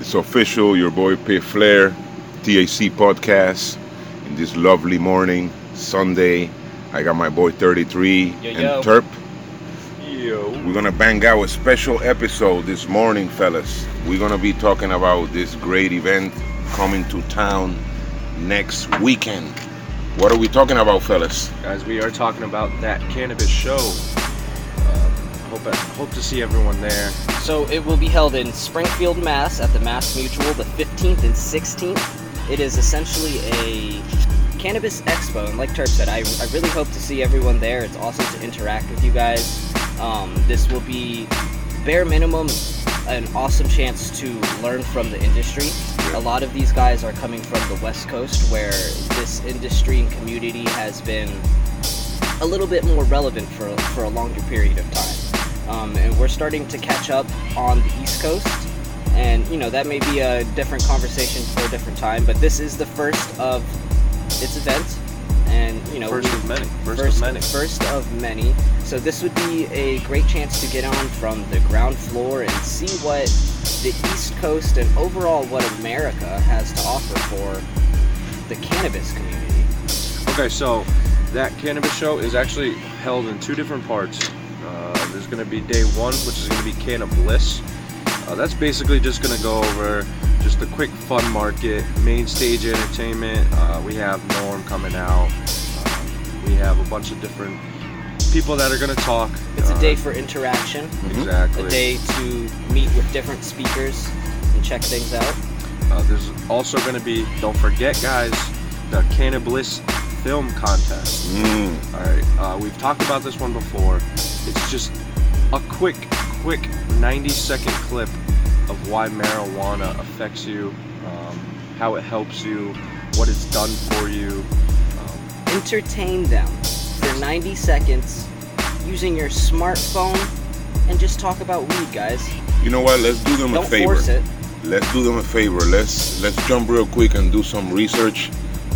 It's official. Your boy P Flair, THC podcast. In this lovely morning, Sunday, I got my boy 33 Yo, and yo. Terp. Yo. We're gonna bang out a special episode this morning, fellas. We're gonna be talking about this great event coming to town next weekend. What are we talking about, fellas? Guys, we are talking about that cannabis show. Hope, hope to see everyone there. So it will be held in Springfield, Mass, at the Mass Mutual, the 15th and 16th. It is essentially a cannabis expo, and like Turp said, I, I really hope to see everyone there. It's awesome to interact with you guys. Um, this will be bare minimum an awesome chance to learn from the industry. A lot of these guys are coming from the West Coast, where this industry and community has been a little bit more relevant for for a longer period of time. Um, and we're starting to catch up on the East Coast, and you know that may be a different conversation for a different time. But this is the first of its event, and you know First of many. First, first of many. first of many. So this would be a great chance to get on from the ground floor and see what the East Coast and overall what America has to offer for the cannabis community. Okay, so that cannabis show is actually held in two different parts. Uh, there's going to be day one, which is going to be Canna Bliss. Uh, that's basically just going to go over just a quick fun market, main stage entertainment. Uh, we have Norm coming out. Um, we have a bunch of different people that are going to talk. It's a Uh, day for interaction, Exactly. a day to meet with different speakers and check things out. Uh, there's also going to be, don't forget, guys, the Canna Bliss film contest. Mm, All right, uh, we've talked about this one before. It's just a quick, quick 90 second clip of why marijuana affects you, um, how it helps you, what it's done for you. Um, Entertain them for 90 seconds using your smartphone and just talk about weed, guys. you know what? Let's do them a Don't favor. force it. Let's do them a favor. Let's let's jump real quick and do some research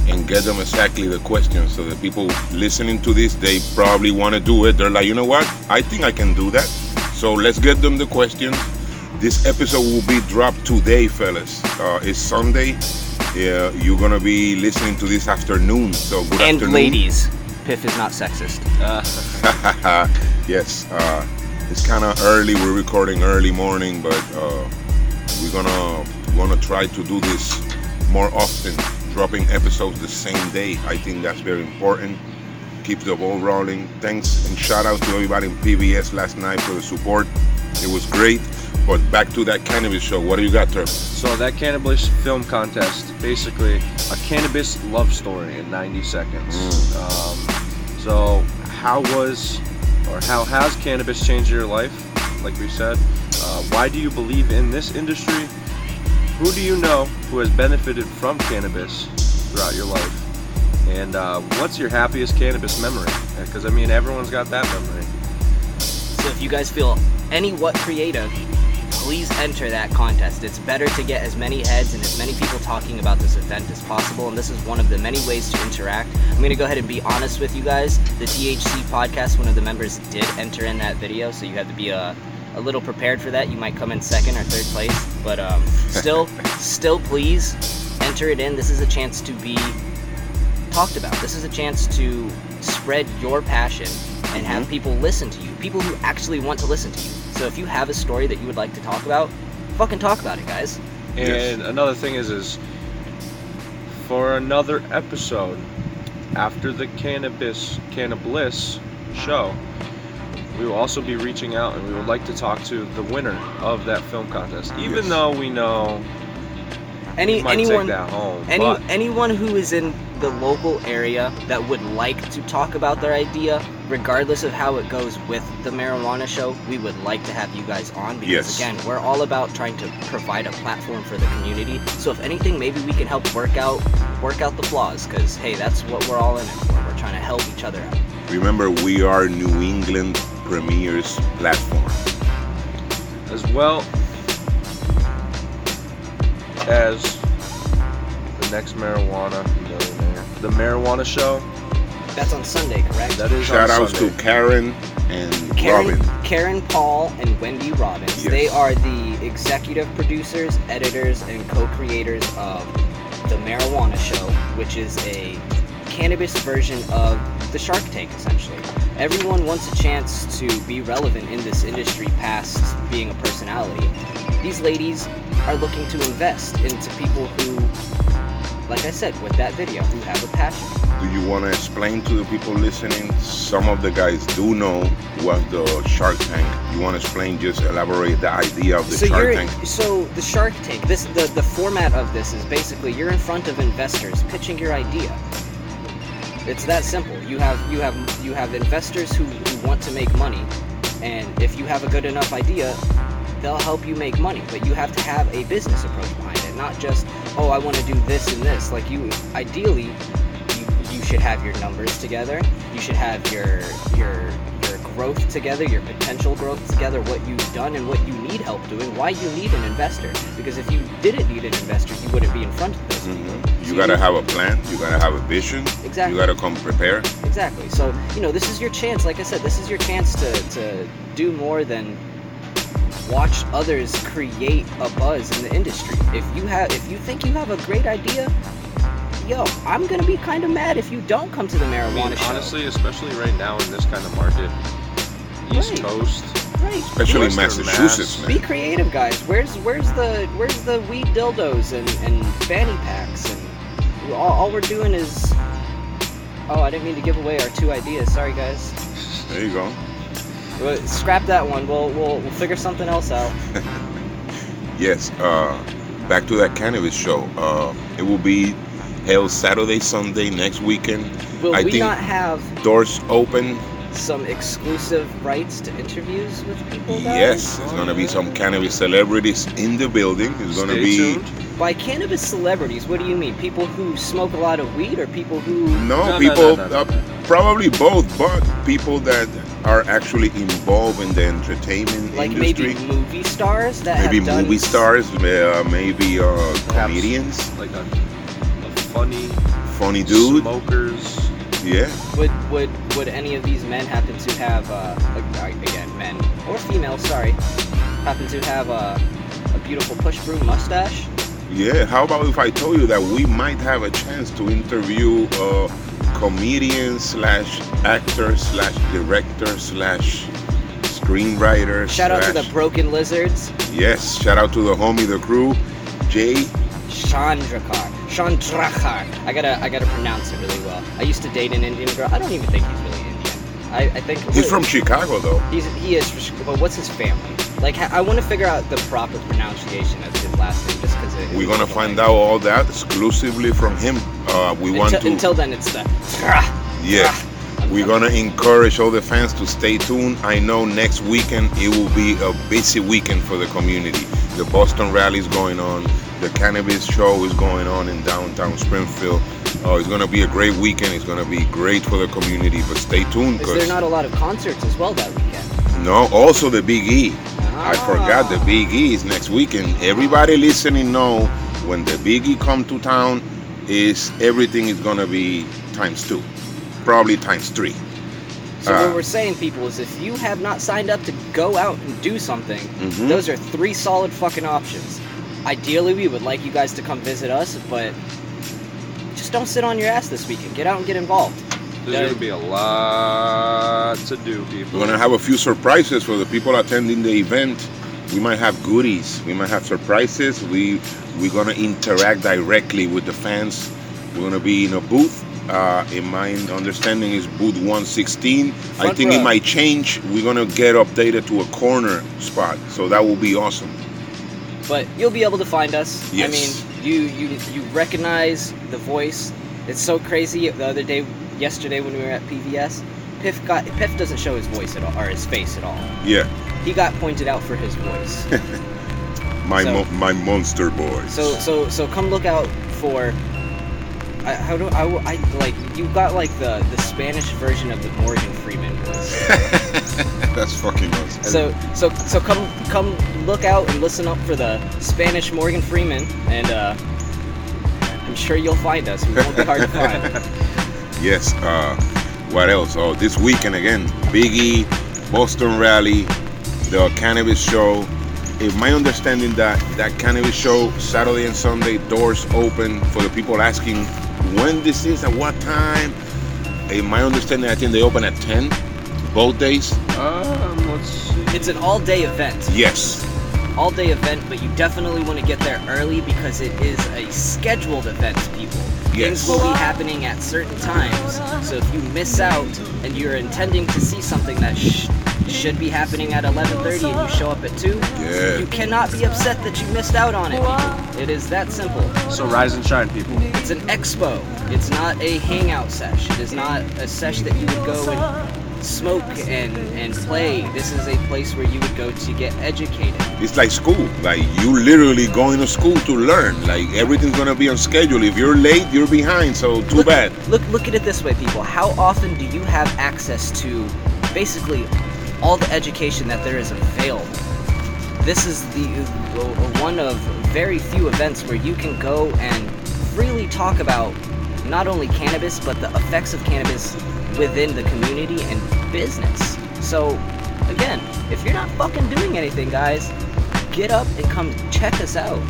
and get them exactly the questions so that people listening to this they probably want to do it. They're like, you know what? I think I can do that. So let's get them the questions. This episode will be dropped today, fellas. Uh, it's Sunday. Yeah, you're gonna be listening to this afternoon. So good And afternoon. ladies, Piff is not sexist. uh, yes, uh, it's kind of early. We're recording early morning, but uh, we're gonna gonna try to do this more often, dropping episodes the same day. I think that's very important. Keeps the ball rolling. Thanks and shout out to everybody in PBS last night for the support. It was great. But back to that cannabis show. What do you got, Turp? so, that cannabis film contest, basically a cannabis love story in 90 seconds. Um, so, how was or how has cannabis changed your life? Like we said, uh, why do you believe in this industry? Who do you know who has benefited from cannabis throughout your life? And uh, what's your happiest cannabis memory? Because I mean, everyone's got that memory. So if you guys feel any what creative, please enter that contest. It's better to get as many heads and as many people talking about this event as possible, and this is one of the many ways to interact. I'm gonna go ahead and be honest with you guys. The THC podcast, one of the members did enter in that video, so you have to be a, a little prepared for that. You might come in second or third place, but um, still, still, please enter it in. This is a chance to be talked about. This is a chance to spread your passion and have people listen to you. People who actually want to listen to you. So if you have a story that you would like to talk about, fucking talk about it, guys. Yes. And another thing is, is for another episode after the cannabis cannabis show, we will also be reaching out and we would like to talk to the winner of that film contest. Even Yes. though we know Any anyone home, any but anyone who is in the local area that would like to talk about their idea, regardless of how it goes with the marijuana show, we would like to have you guys on because Yes. again, we're all about trying to provide a platform for the community. So if anything, maybe we can help work out work out the flaws because hey, that's what we're all in it for. We're trying to help each other out. Remember, we are New England Premier's platform. as well as the next marijuana millionaire, the marijuana show. That's on Sunday, correct? That is Shout on outs Sunday. to Karen and Karen, Robin. Karen Paul and Wendy Robbins. Yes. They are the executive producers, editors, and co-creators of the Marijuana Show, which is a cannabis version of the Shark Tank, essentially. Everyone wants a chance to be relevant in this industry past being a personality. These ladies are looking to invest into people who, like I said, with that video, who have a passion. Do you want to explain to the people listening? Some of the guys do know what the Shark Tank. You want to explain? Just elaborate the idea of the so Shark Tank. so the Shark Tank. This the the format of this is basically you're in front of investors pitching your idea. It's that simple. You have you have you have investors who, who want to make money, and if you have a good enough idea, they'll help you make money. But you have to have a business approach behind it, not just oh I want to do this and this. Like you, ideally, you you should have your numbers together. You should have your your your growth together, your potential growth together, what you've done and what you need help doing, why you need an investor. Because if you didn't need an investor, you wouldn't be in front of those people. Mhm. So You gotta need- have a plan. You gotta have a vision. Exactly. You gotta come prepared. Exactly. So, you know, this is your chance. Like I said, this is your chance to, to do more than watch others create a buzz in the industry. If you have, if you think you have a great idea, yo, I'm gonna be kind of mad if you don't come to the I marijuana mean, show. honestly, especially right now in this kind of market, East Right. Coast, right? Especially Western Massachusetts, Mass. Be creative, guys. Where's where's the where's the weed dildos and, and fanny packs and all, all we're doing is. Oh, I didn't mean to give away our two ideas. Sorry, guys. There you go. Well, Scrap that one. We'll, we'll we'll figure something else out. Yes. Uh, back to that cannabis show. Uh, it will be held Saturday, Sunday next weekend. Will I we think- not have Doors open. Some exclusive rights to interviews with people? guys? Yes, there's gonna be some cannabis celebrities in the building. It's gonna be tuned. By cannabis celebrities, what do you mean? People who smoke a lot of weed, or people who? no, No, no, people, no, no, uh, probably both, but people that are actually involved in the entertainment Like industry. maybe movie stars that Maybe have done movie stars, uh, maybe uh, comedians, like a, a funny funny dude. smokers. Yeah, Would would would any of these men happen to have uh, ag- uh, again men or females? Sorry, happen to have a, a beautiful push broom mustache? yeah. How about if I told you that we might have a chance to interview a comedian slash actor slash director slash screenwriter. Shout out to the Broken Lizards, yes. Shout out to the homie, the crew, Jay. Chandrakar. Chandrakar. I gotta I gotta pronounce it really well. I used to date an Indian girl. I don't even think he's really Indian. I, I think He's from Chicago though. He's he is. But what's his family? Like I want to figure out the proper pronunciation of his last name, just because. We're gonna find out all that exclusively from him. Uh, we want Until, to. until then, it's the. Yeah. We're gonna encourage all the fans to stay tuned. I know next weekend it will be a busy weekend for the community. The Boston rally is going on. The cannabis show is going on in downtown Springfield. Oh, it's gonna be a great weekend. It's gonna be great for the community. But stay tuned, Is there cause not a lot of concerts as well that weekend? no. Also the Big E. I Ah. forgot the Big E is next weekend. Everybody listening know when the Big E come to town, is everything is gonna be times two, probably times three. So what we're saying, people, is if you have not signed up to go out and do something, Mhm. those are three solid fucking options. Ideally, we would like you guys to come visit us, but just don't sit on your ass this weekend. Get out and get involved. There's gonna be a lot to do, people. We're gonna have a few surprises for the people attending the event. We might have goodies. We might have surprises. We we're gonna interact directly with the fans. We're gonna be in a booth. Uh, in my understanding, is booth 116. I think row. it might change. We're gonna get updated to a corner spot, so that will be awesome. But you'll be able to find us. I mean, you you you recognize the voice. It's so crazy. The other day, yesterday when we were at PVS, Piff got Piff doesn't show his voice at all or his face at all. Yeah, He got pointed out for his voice. my So- mo- my monster boys. so so so come look out for. I, how do I, I like you got like the the Spanish version of the Morgan Freeman voice. That's fucking awesome. So so so come come look out and listen up for the Spanish Morgan Freeman, and uh, I'm sure you'll find us. We won't be hard to find. Yes. Uh, what else? Oh, this weekend again, Biggie, Boston Rally, the cannabis show. If my understanding that that cannabis show Saturday and Sunday doors open for the people asking when this is at what time. In my understanding, I think they open at 10 both days. Um, let's see. It's an all-day event. Yes. all-day event, but you definitely want to get there early because it is a scheduled event, people. Yes. Things will be happening at certain times. So if you miss out and you're intending to see something that sh- should be happening at 11:30 and you show up at 2, Yeah. you cannot be upset that you missed out on it, people. It is that simple. So rise and shine, people. It's an expo. It's not a hangout sesh. It is not a sesh that you would go and smoke and and play. This is a place where you would go to get educated. It's like school. Like you literally going to school to learn. Like everything's gonna be on schedule. If you're late, you're behind. So too look, bad. Look, look at it this way, people. How often do you have access to basically all the education that there is available? This is the uh, one of very few events where you can go and freely talk about not only cannabis but the effects of cannabis within the community and business. So, again, if you're not fucking doing anything, guys, get up and come check us out.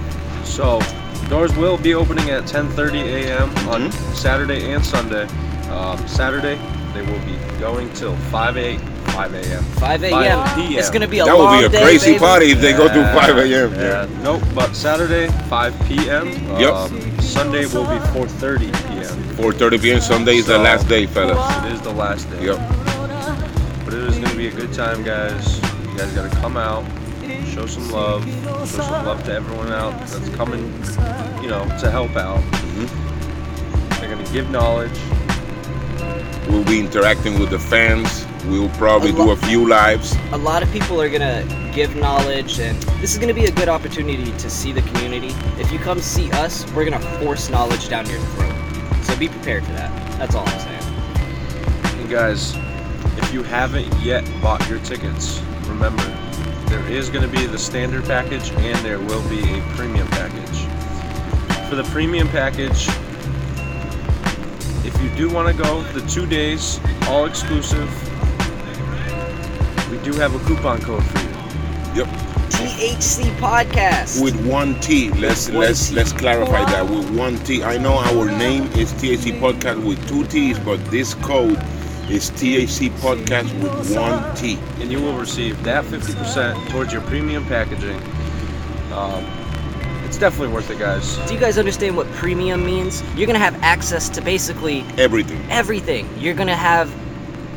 So doors will be opening at 10:30 a.m. on Mhm. Saturday and Sunday. Um, Saturday they will be going till 5 a 5 a.m. 5 a.m. It's gonna be a long time. That would be a day, crazy baby. party if they go through 5 a.m. Yeah. Nope. But Saturday 5 p.m. Yep. Um, Sunday will be 4:30 p.m. 4:30 p.m. Sunday is the last day, fellas. It is the last day. Yep. But it is going to be a good time, guys. You guys got to come out, show some love, show some love to everyone out that's coming, you know, to help out. Mhm. They're going to give knowledge. We'll be interacting with the fans. We'll probably A do lo- a few lives. a lot of people are gonna give knowledge and this is gonna be a good opportunity to see the community if you come see us we're gonna force knowledge down your throat so be prepared for that that's all i'm saying And guys, if you haven't yet bought your tickets, remember there is going to be the standard package and there will be a premium package. For the premium package, if you do want to go the two days, all exclusive, we do have a coupon code for you. Yep. thc podcast With one T. Let's one let's T. let's clarify that. With one T. I know our name is THC Podcast with two T's, but this code is THC Podcast with one T. And you will receive that 50% towards your premium packaging. Um, it's definitely worth it, guys. do you guys understand what premium means you're gonna have access to basically Everything. everything you're gonna have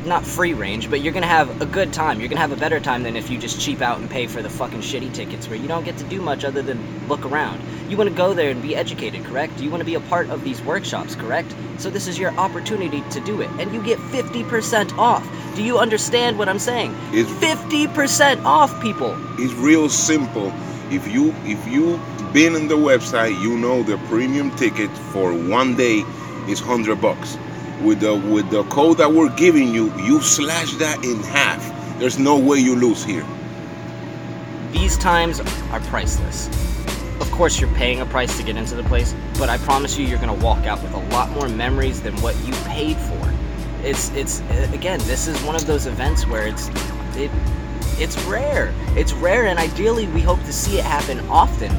not free range but you're gonna have a good time. You're gonna have a better time than if you just cheap out and pay for the fucking shitty tickets where you don't get to do much other than look around. You want to go there and be educated correct? You want to be a part of these workshops correct? So this is your opportunity to do it and you get 50% off. Do you understand what i'm saying? It's 50% off people. It's real simple. If you if you been on the website, you know the premium ticket for one day is hundred bucks. With the with the code that we're giving you, you slash that in half. There's no way you lose here. These times are priceless. Of course, you're paying a price to get into the place, but I promise you, you're gonna walk out with a lot more memories than what you paid for. It's it's again, this is one of those events where it's it it's rare. It's rare, and ideally, we hope to see it happen often.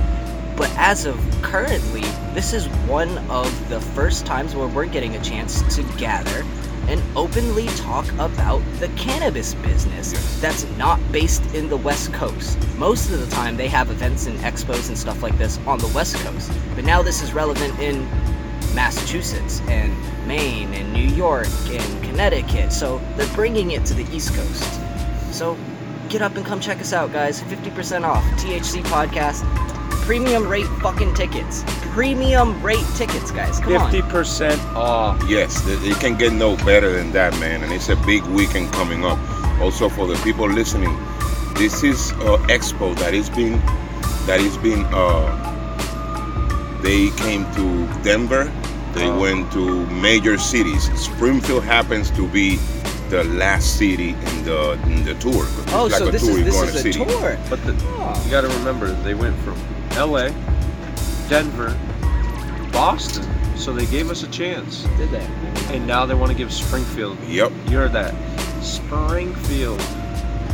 But as of currently, this is one of the first times where we're getting a chance to gather and openly talk about the cannabis business that's not based in the West Coast. Most of the time, they have events and expos and stuff like this on the West Coast. But now this is relevant in Massachusetts and Maine and New York and Connecticut. So they're bringing it to the East Coast. So get up and come check us out, guys. 50% off. THC Podcast. Premium rate fucking tickets. Premium rate tickets, guys. Come on. 50% off. Yes, th- it can get no better than that, man. And it's a big weekend coming up. Also for the people listening, this is uh, expo that is being that is being. Uh, they came to Denver. They Oh. went to major cities. Springfield happens to be the last city in the in the tour. Oh, like so a this tour, is you this go in is a a city. tour. But the, Oh. you got to remember, they went from LA, Denver, Boston. So they gave us a chance. Did they? And now they want to give Springfield. Yep. You heard that. Springfield.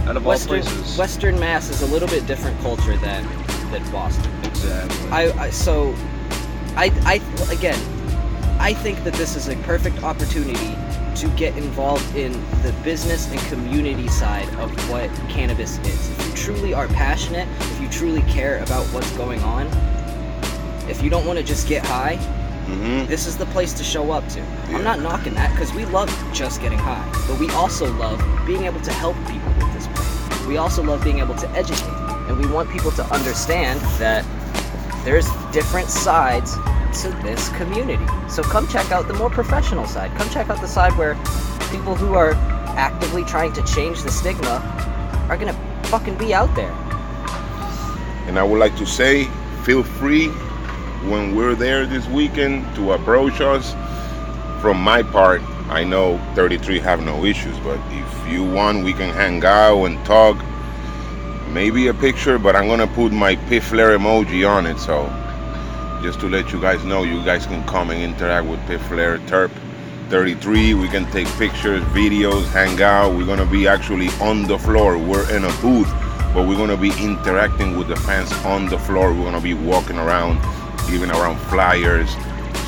out of Western all places. Western Mass is a little bit different culture than than Boston. exactly. I, I so I I again I think that this is a perfect opportunity to get involved in the business and community side of what cannabis is. If you truly are passionate, if you truly care about what's going on, if you don't want to just get high, hmm this is the place to show up to. I'm not knocking that because we love just getting high, but we also love being able to help people with this plan. We also love being able to educate, and we want people to understand that there's different sides to this community. So come check out the more professional side. Come check out the side where people who are actively trying to change the stigma are gonna fucking be out there. And I would like to say, feel free when we're there this weekend to approach us. From my part, I know 33 have no issues, but if you want, we can hang out and talk. Maybe a picture, but I'm gonna put my Piffler emoji on it, so just to let you guys know, you guys can come and interact with Piffler Terp 33. We can take pictures, videos, hang out. We're gonna be actually on the floor. We're in a booth, but we're gonna be interacting with the fans on the floor. We're gonna be walking around, giving around flyers,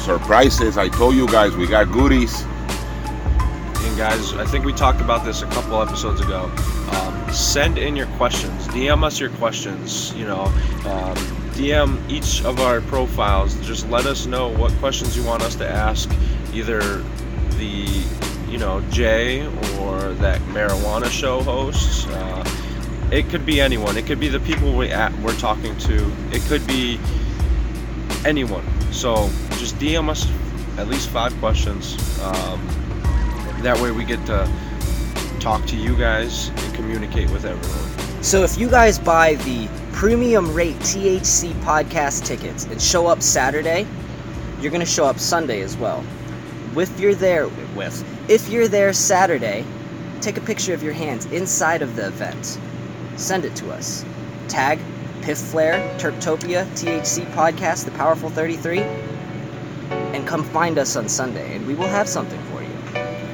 surprises. I told you guys we got goodies. And guys, I think we talked about this a couple episodes ago. Um, send in your questions. DM us your questions. You know, um, DM each of our profiles. Just let us know what questions you want us to ask, either the, you know, Jay or that marijuana show host. Uh, it could be anyone. It could be the people we at, we're talking to. It could be anyone. So just DM us at least five questions. Um, that way we get to talk to you guys and communicate with everyone. So if you guys buy the premium rate THC podcast tickets and show up Saturday, you're gonna show up Sunday as well. If you're there with, if you're there Saturday, take a picture of your hands inside of the event. Send it to us. Tag Piff Flare, Turptopia, THC Podcast, The Powerful 33, and come find us on Sunday, and we will have something for you.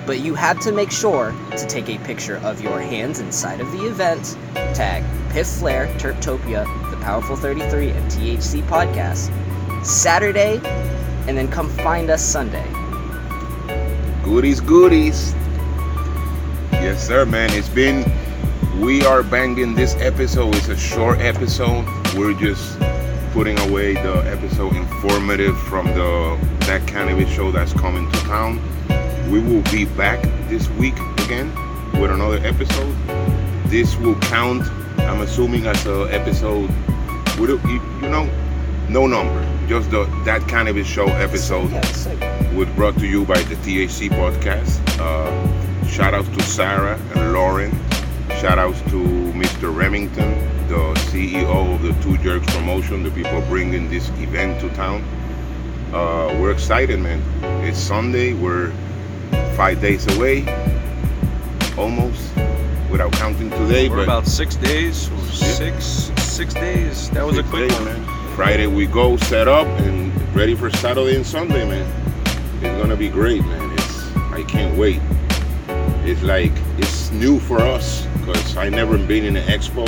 But you have to make sure to take a picture of your hands inside of the event. Tag Piff Flare, Turptopia, The Powerful 33, and THC Podcast Saturday, and then come find us Sunday. Goodies, goodies. Yes, sir, man. It's been. We are banging this episode. It's a short episode. We're just putting away the episode informative from the that cannabis show that's coming to town. We will be back this week again with another episode. This will count. I'm assuming as a episode. With a, you, know, no number. Just the that cannabis show episode sick. was brought to you by the THC podcast. Uh, shout outs to Sarah and Lauren. Shout outs to Mr. Remington, the CEO of the Two Jerks promotion, the people bringing this event to town. Uh, we're excited, man. It's Sunday. We're five days away, almost, without counting today. We're but about six days, six six days. That was a Six quick days, one. man. Friday we go set up and ready for Saturday and Sunday, man. It's gonna be great, man. It's I can't wait. It's like it's new for us because I never been in an expo.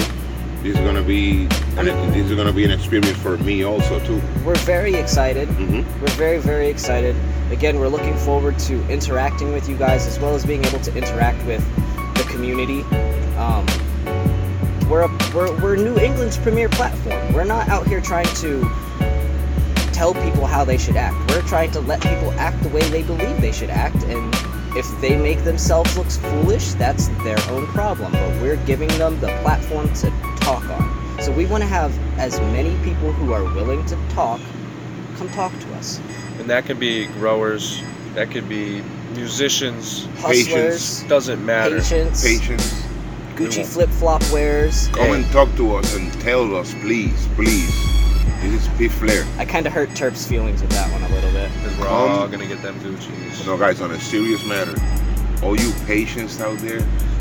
This is gonna be and this is gonna be an experience for me also too. We're very excited. hmm We're very, very excited. Again, we're looking forward to interacting with you guys as well as being able to interact with the community. Um, we're, a, we're, we're New England's premier platform. We're not out here trying to tell people how they should act. We're trying to let people act the way they believe they should act. And if they make themselves look foolish, that's their own problem. But we're giving them the platform to talk on. So we want to have as many people who are willing to talk come talk to us. And that could be growers, that could be musicians. Hustlers, Doesn't matter. patients, Patience. Gucci flip flop wearers. Come and talk to us and tell us, please, please. This is P Flair. I kind of hurt Terp's feelings with that one a little bit. Because we're Come. all gonna get them Gucci's. No, guys, on a serious matter, all you patients out there,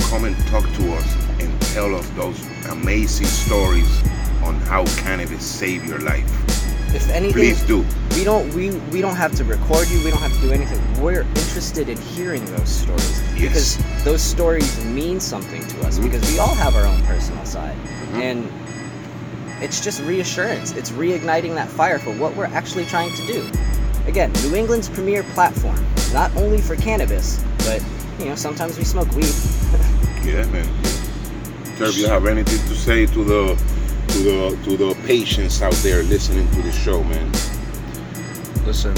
come and talk to us and tell us those amazing stories on how cannabis saved your life. If anything, Please do. we don't we we don't have to record you. We don't have to do anything. We're interested in hearing those stories Yes. because those stories mean something to us Mhm. because we all have our own personal side, Mhm. and it's just reassurance. It's reigniting that fire for what we're actually trying to do. Again, New England's premier platform, not only for cannabis, but you know sometimes we smoke weed. Yeah, man. Turb, you have anything to say to the to the to the patients out there listening to the show, man? Listen,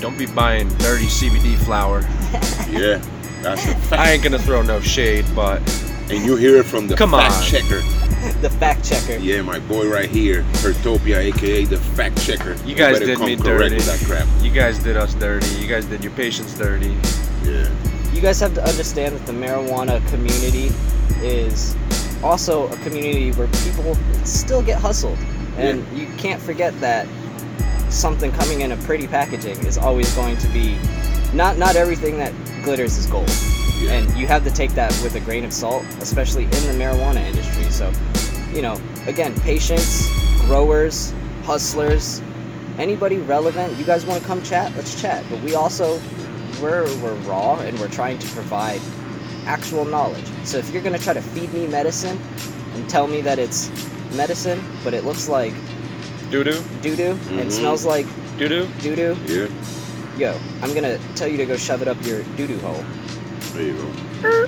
don't be buying dirty CBD flower. Yeah, that's a fact. I ain't gonna throw no shade, but and you hear it from the Come fact on. checker. the fact checker. Yeah, my boy right here, Turptopia, aka the fact checker. you guys did come me correct dirty. with that crap. You guys did us dirty. You guys did your patients dirty. Yeah. you guys have to understand that the marijuana community is also a community where people still get hustled. And you can't forget that something coming in a pretty packaging is always going to be not not everything that glitters is gold. Yeah. and you have to take that with a grain of salt especially in the marijuana industry. So you know again patients growers hustlers anybody relevant you guys want to come chat? Let's chat. But we also we're we're raw and we're trying to provide actual knowledge so if you're going to try to feed me medicine and tell me that it's medicine but it looks like Doo doo, doo-doo Mhm. and smells like doo doo. doo-doo yeah. yo i'm going to tell you to go shove it up your doo-doo hole There you go.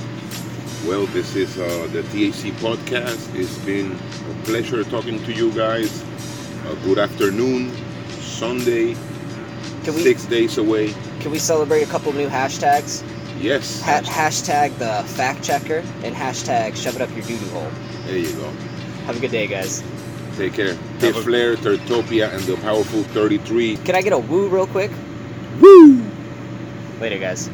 Well, this is uh, the THC podcast. It's been a pleasure talking to you guys. Uh, good afternoon. Sunday, can we six days away. can we celebrate a couple new hashtags Yes. Ha- hashtag the fact checker and hashtag shove it up your doo-doo hole there you go. have a good day guys Take care. Hit a- Flair, Turptopia, and the Powerful 33. can i get a woo real quick Woo! later guys